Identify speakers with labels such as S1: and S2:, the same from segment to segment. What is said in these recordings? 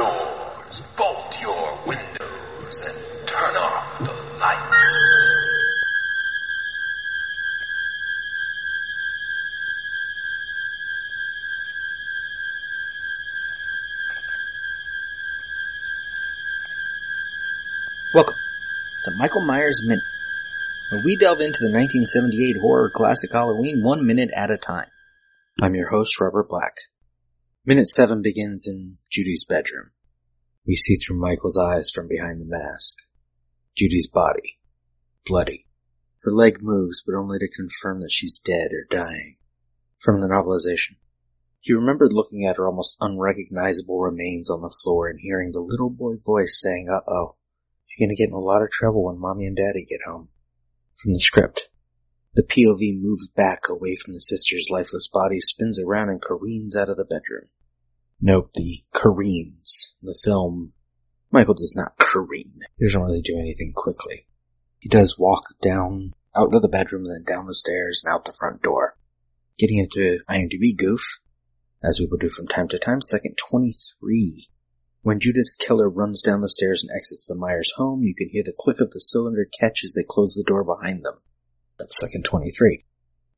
S1: doors, bolt your windows, and turn off the lights.
S2: Welcome to Michael Myers Minute, where we delve into the 1978 horror classic Halloween one minute at a time. I'm your host, Robert Black. Minute 7 begins in Judy's bedroom. We see through Michael's eyes from behind the mask. Judy's body. Bloody. Her leg moves, but only to confirm that she's dead or dying. From the novelization. He remembered looking at her almost unrecognizable remains on the floor and hearing the little boy voice saying, uh-oh. You're gonna get in a lot of trouble when mommy and daddy get home. From the script. The POV moves back away from the sister's lifeless body, spins around and careens out of the bedroom. Note the careens. In the film, Michael does not careen. He doesn't really do anything quickly. He does walk down, out of the bedroom and then down the stairs and out the front door. Getting into IMDb goof, as we will do from time to time, second 23 when Judith's killer runs down the stairs and exits the Myers home, you can hear the click of the cylinder catch as they close the door behind them. That's second 23.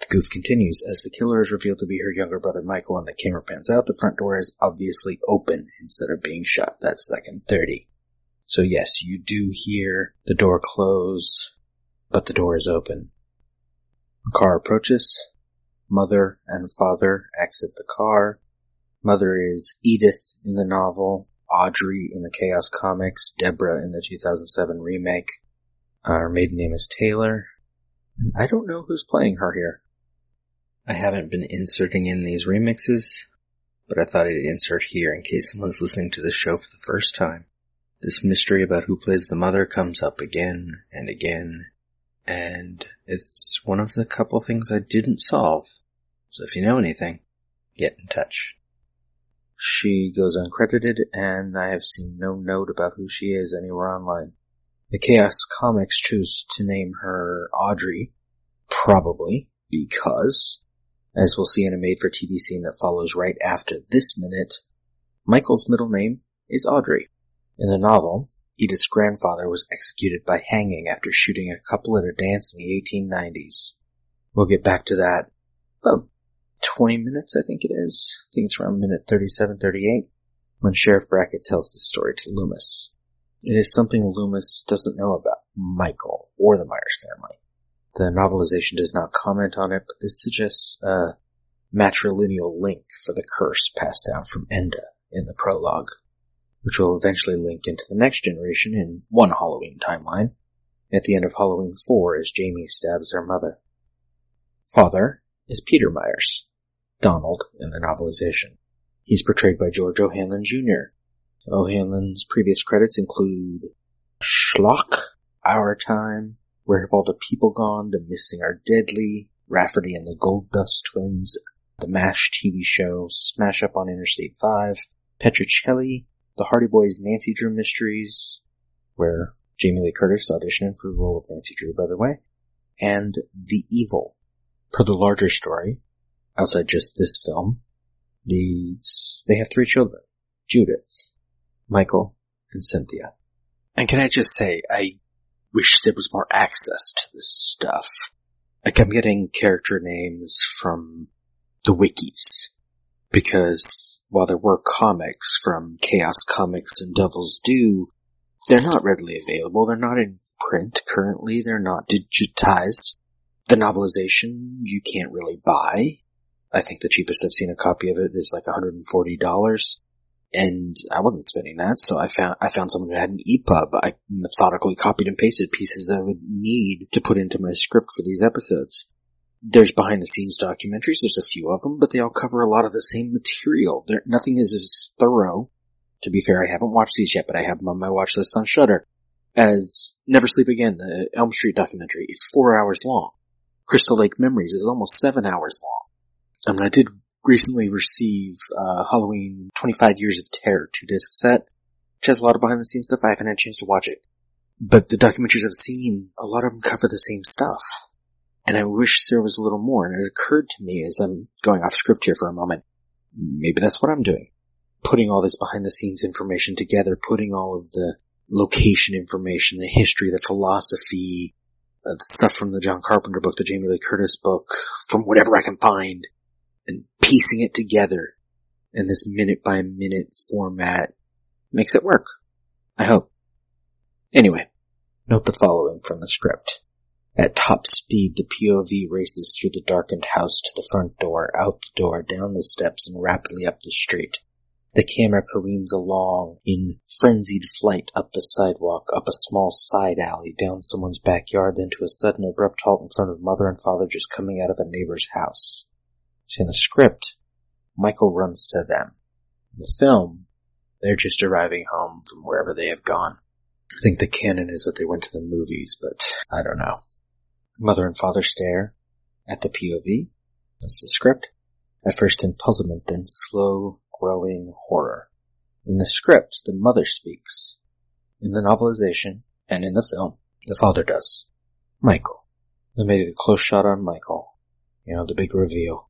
S2: The goof continues. As the killer is revealed to be her younger brother Michael and the camera pans out, the front door is obviously open instead of being shut. That's second 30. So yes, you do hear the door close, but the door is open. The car approaches. Mother and father exit the car. Mother is Edith in the novel. Audrey in the Chaos Comics, Deborah in the 2007 remake. Uh, her maiden name is Taylor. And I don't know who's playing her here. I haven't been inserting in these remixes, but I thought I'd insert here in case someone's listening to the show for the first time. This mystery about who plays the mother comes up again and again, and it's one of the couple things I didn't solve. So if you know anything, get in touch. She goes uncredited, and I have seen no note about who she is anywhere online. The Chaos Comics choose to name her Audrey, probably because, as we'll see in a made-for-TV scene that follows right after this minute, Michael's middle name is Audrey. In the novel, Edith's grandfather was executed by hanging after shooting a couple at a dance in the 1890s. We'll get back to that about 20 minutes, I think it is. I think it's around minute 37, 38, when Sheriff Brackett tells the story to Loomis. It is something Loomis doesn't know about Michael or the Myers family. The novelization does not comment on it, but this suggests a matrilineal link for the curse passed down from Enda in the prologue, which will eventually link into the next generation in one Halloween timeline, at the end of Halloween 4 as Jamie stabs her mother. Father is Peter Myers, Donald in the novelization. He's portrayed by George O'Hanlon Jr. O'Hanlon's previous credits include Schlock, Our Time, Where Have All the People Gone, The Missing Are Deadly, Rafferty and the Gold Dust Twins, The MASH TV show, Smash Up on Interstate 5, Petrocelli, The Hardy Boys Nancy Drew Mysteries, where Jamie Lee Curtis auditioned for the role of Nancy Drew, by the way, and The Evil. Per the larger story, outside just this film, these, they have three children. Judith, Michael, and Cynthia. And can I just say, I wish there was more access to this stuff. Like I'm getting character names from the wikis. Because while there were comics from Chaos Comics and Devil's Due, they're not readily available. They're not in print currently. They're not digitized. The novelization you can't really buy. I think the cheapest I've seen a copy of it is like $140. And I wasn't spending that, so I found, I found someone who had an EPUB. I methodically copied and pasted pieces I would need to put into my script for these episodes. There's behind the scenes documentaries, there's a few of them, but they all cover a lot of the same material. Nothing is as thorough. To be fair, I haven't watched these yet, but I have them on my watch list on Shudder. As Never Sleep Again, the Elm Street documentary, it's four hours long. Crystal Lake Memories is almost seven hours long. I mean, I did recently receive uh, Halloween 25 Years of Terror two disc set, which has a lot of behind the scenes stuff. I haven't had a chance to watch it, but the documentaries I've seen, a lot of them cover the same stuff, and I wish there was a little more. And it occurred to me as I'm going off script here for a moment, maybe that's what I'm doing.
S3: putting all this behind the scenes information together, putting all of the location information, the history, the philosophy, uh, the stuff from the John Carpenter book, the Jamie Lee Curtis book, from whatever I can find, and piecing it together in this minute by minute format makes it work. I hope. Anyway, note the following from the script. At top speed, the POV races through the darkened house to the front door, out the door, down the steps, and rapidly up the street. The camera careens along in frenzied flight up the sidewalk, up a small side alley, down someone's backyard, then to a sudden abrupt halt in front of mother and father just coming out of a neighbor's house. In the script, Michael runs to them. In the film, they're just arriving home from wherever they have gone. I think the canon is that they went to the movies, but I don't know. Mother and father stare at the POV. That's the script. At first in puzzlement, then slow growing horror. In the script, the mother speaks. In the novelization, and in the film, the father does. Michael. They made it a close shot on Michael. You know, the big reveal.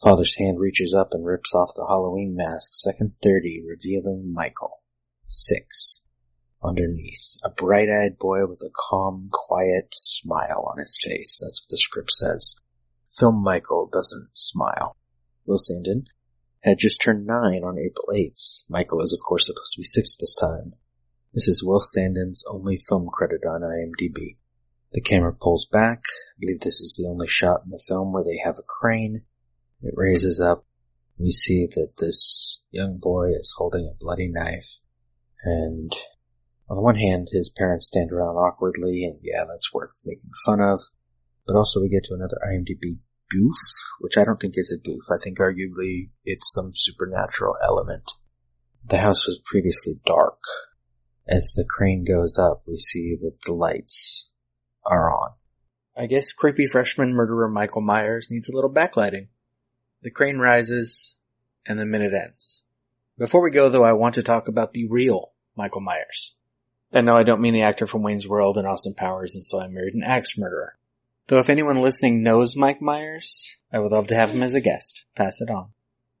S3: The father's hand reaches up and rips off the Halloween mask, second 30, revealing Michael. Six. Underneath, a bright-eyed boy with a calm, quiet smile on his face. That's what the script says. Film Michael doesn't smile. Will Sandin, had just turned nine on April 8th. Michael is of course supposed to be six this time. This is Will Sandin's only film credit on IMDb. The camera pulls back. I believe this is the only shot in the film where they have a crane. It raises up. We see that this young boy is holding a bloody knife. And on the one hand, his parents stand around awkwardly, and yeah, that's worth making fun of. But also we get to another IMDb goof, which I don't think is a goof. I think arguably it's some supernatural element. The house was previously dark. As the crane goes up, we see that the lights are on.
S2: I guess creepy freshman murderer Michael Myers needs a little backlighting. The crane rises, and the minute ends. Before we go though, I want to talk about the real Michael Myers. And no, I don't mean the actor from Wayne's World and Austin Powers and So I Married an Axe Murderer. Though if anyone listening knows Mike Myers, I would love to have him as a guest. Pass it on.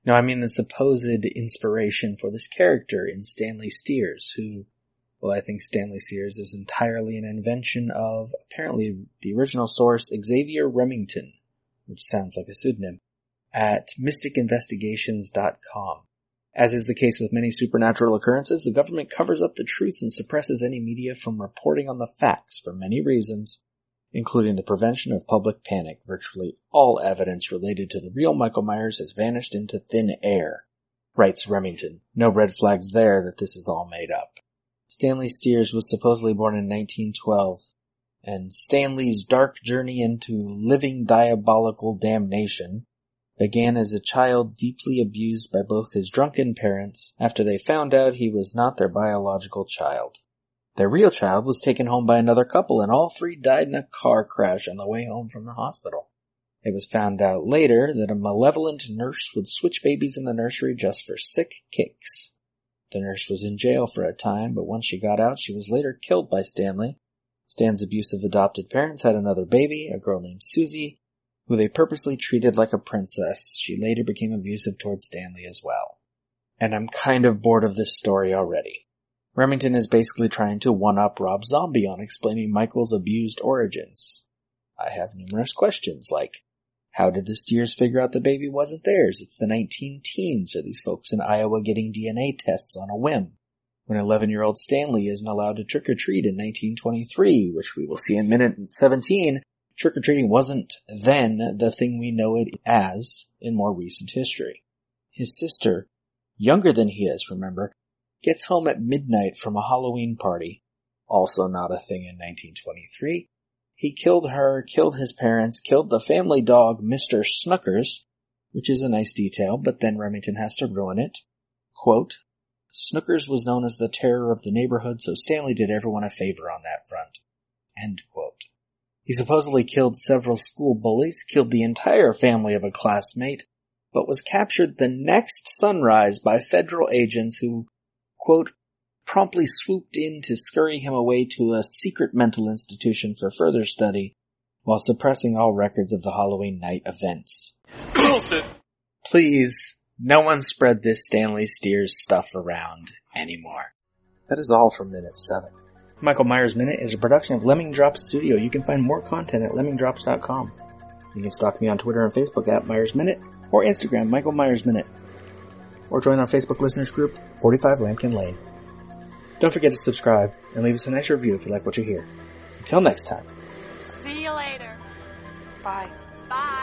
S2: No, I mean the supposed inspiration for this character in Stanley Stiers, who, well, I think Stanley Stiers is entirely an invention of, apparently, the original source, Xavier Remington, which sounds like a pseudonym, at mysticinvestigations.com. As is the case with many supernatural occurrences, the government covers up the truth and suppresses any media from reporting on the facts for many reasons, including the prevention of public panic. Virtually all evidence related to the real Michael Myers has vanished into thin air, writes Remington. No red flags there that this is all made up. Stanley Stiers was supposedly born in 1912, and Stanley's dark journey into living diabolical damnation began as a child deeply abused by both his drunken parents after they found out he was not their biological child. Their real child was taken home by another couple and all three died in a car crash on the way home from the hospital. It was found out later that a malevolent nurse would switch babies in the nursery just for sick kicks. The nurse was in jail for a time, but once she got out, she was later killed by Stanley. Stan's abusive adopted parents had another baby, a girl named Susie, who they purposely treated like a princess. She later became abusive towards Stanley as well. And I'm kind of bored of this story already. Remington is basically trying to one-up Rob Zombie on explaining Michael's abused origins. I have numerous questions like, how did the Stiers figure out the baby wasn't theirs? It's the 19 teens. Are these folks in Iowa getting DNA tests on a whim? When 11 year old Stanley isn't allowed to trick or treat in 1923, which we will see in minute 17, trick or treating wasn't then the thing we know it as in more recent history. His sister, younger than he is, remember, gets home at midnight from a Halloween party, also not a thing in 1923. He killed her, killed his parents, killed the family dog, Mr. Snookers, which is a nice detail, but then Remington has to ruin it. Quote, Snookers was known as the terror of the neighborhood, so Stanley did everyone a favor on that front. End quote. He supposedly killed several school bullies, killed the entire family of a classmate, but was captured the next sunrise by federal agents who quote, promptly swooped in to scurry him away to a secret mental institution for further study while suppressing all records of the Halloween night events. Bullshit. Please No one spread this Stanley Stiers stuff around anymore.
S4: That is all for Minute 7.
S2: Michael Myers Minute is a production of Lemming Drops Studio. You can find more content at lemmingdrops.com. You can stalk me on Twitter and Facebook at Myers Minute or Instagram Michael Myers Minute. Or join our Facebook listeners group, 45 Lampkin Lane. Don't forget to subscribe and leave us a nice review if you like what you hear. Until next time.
S5: See you later. Bye. Bye.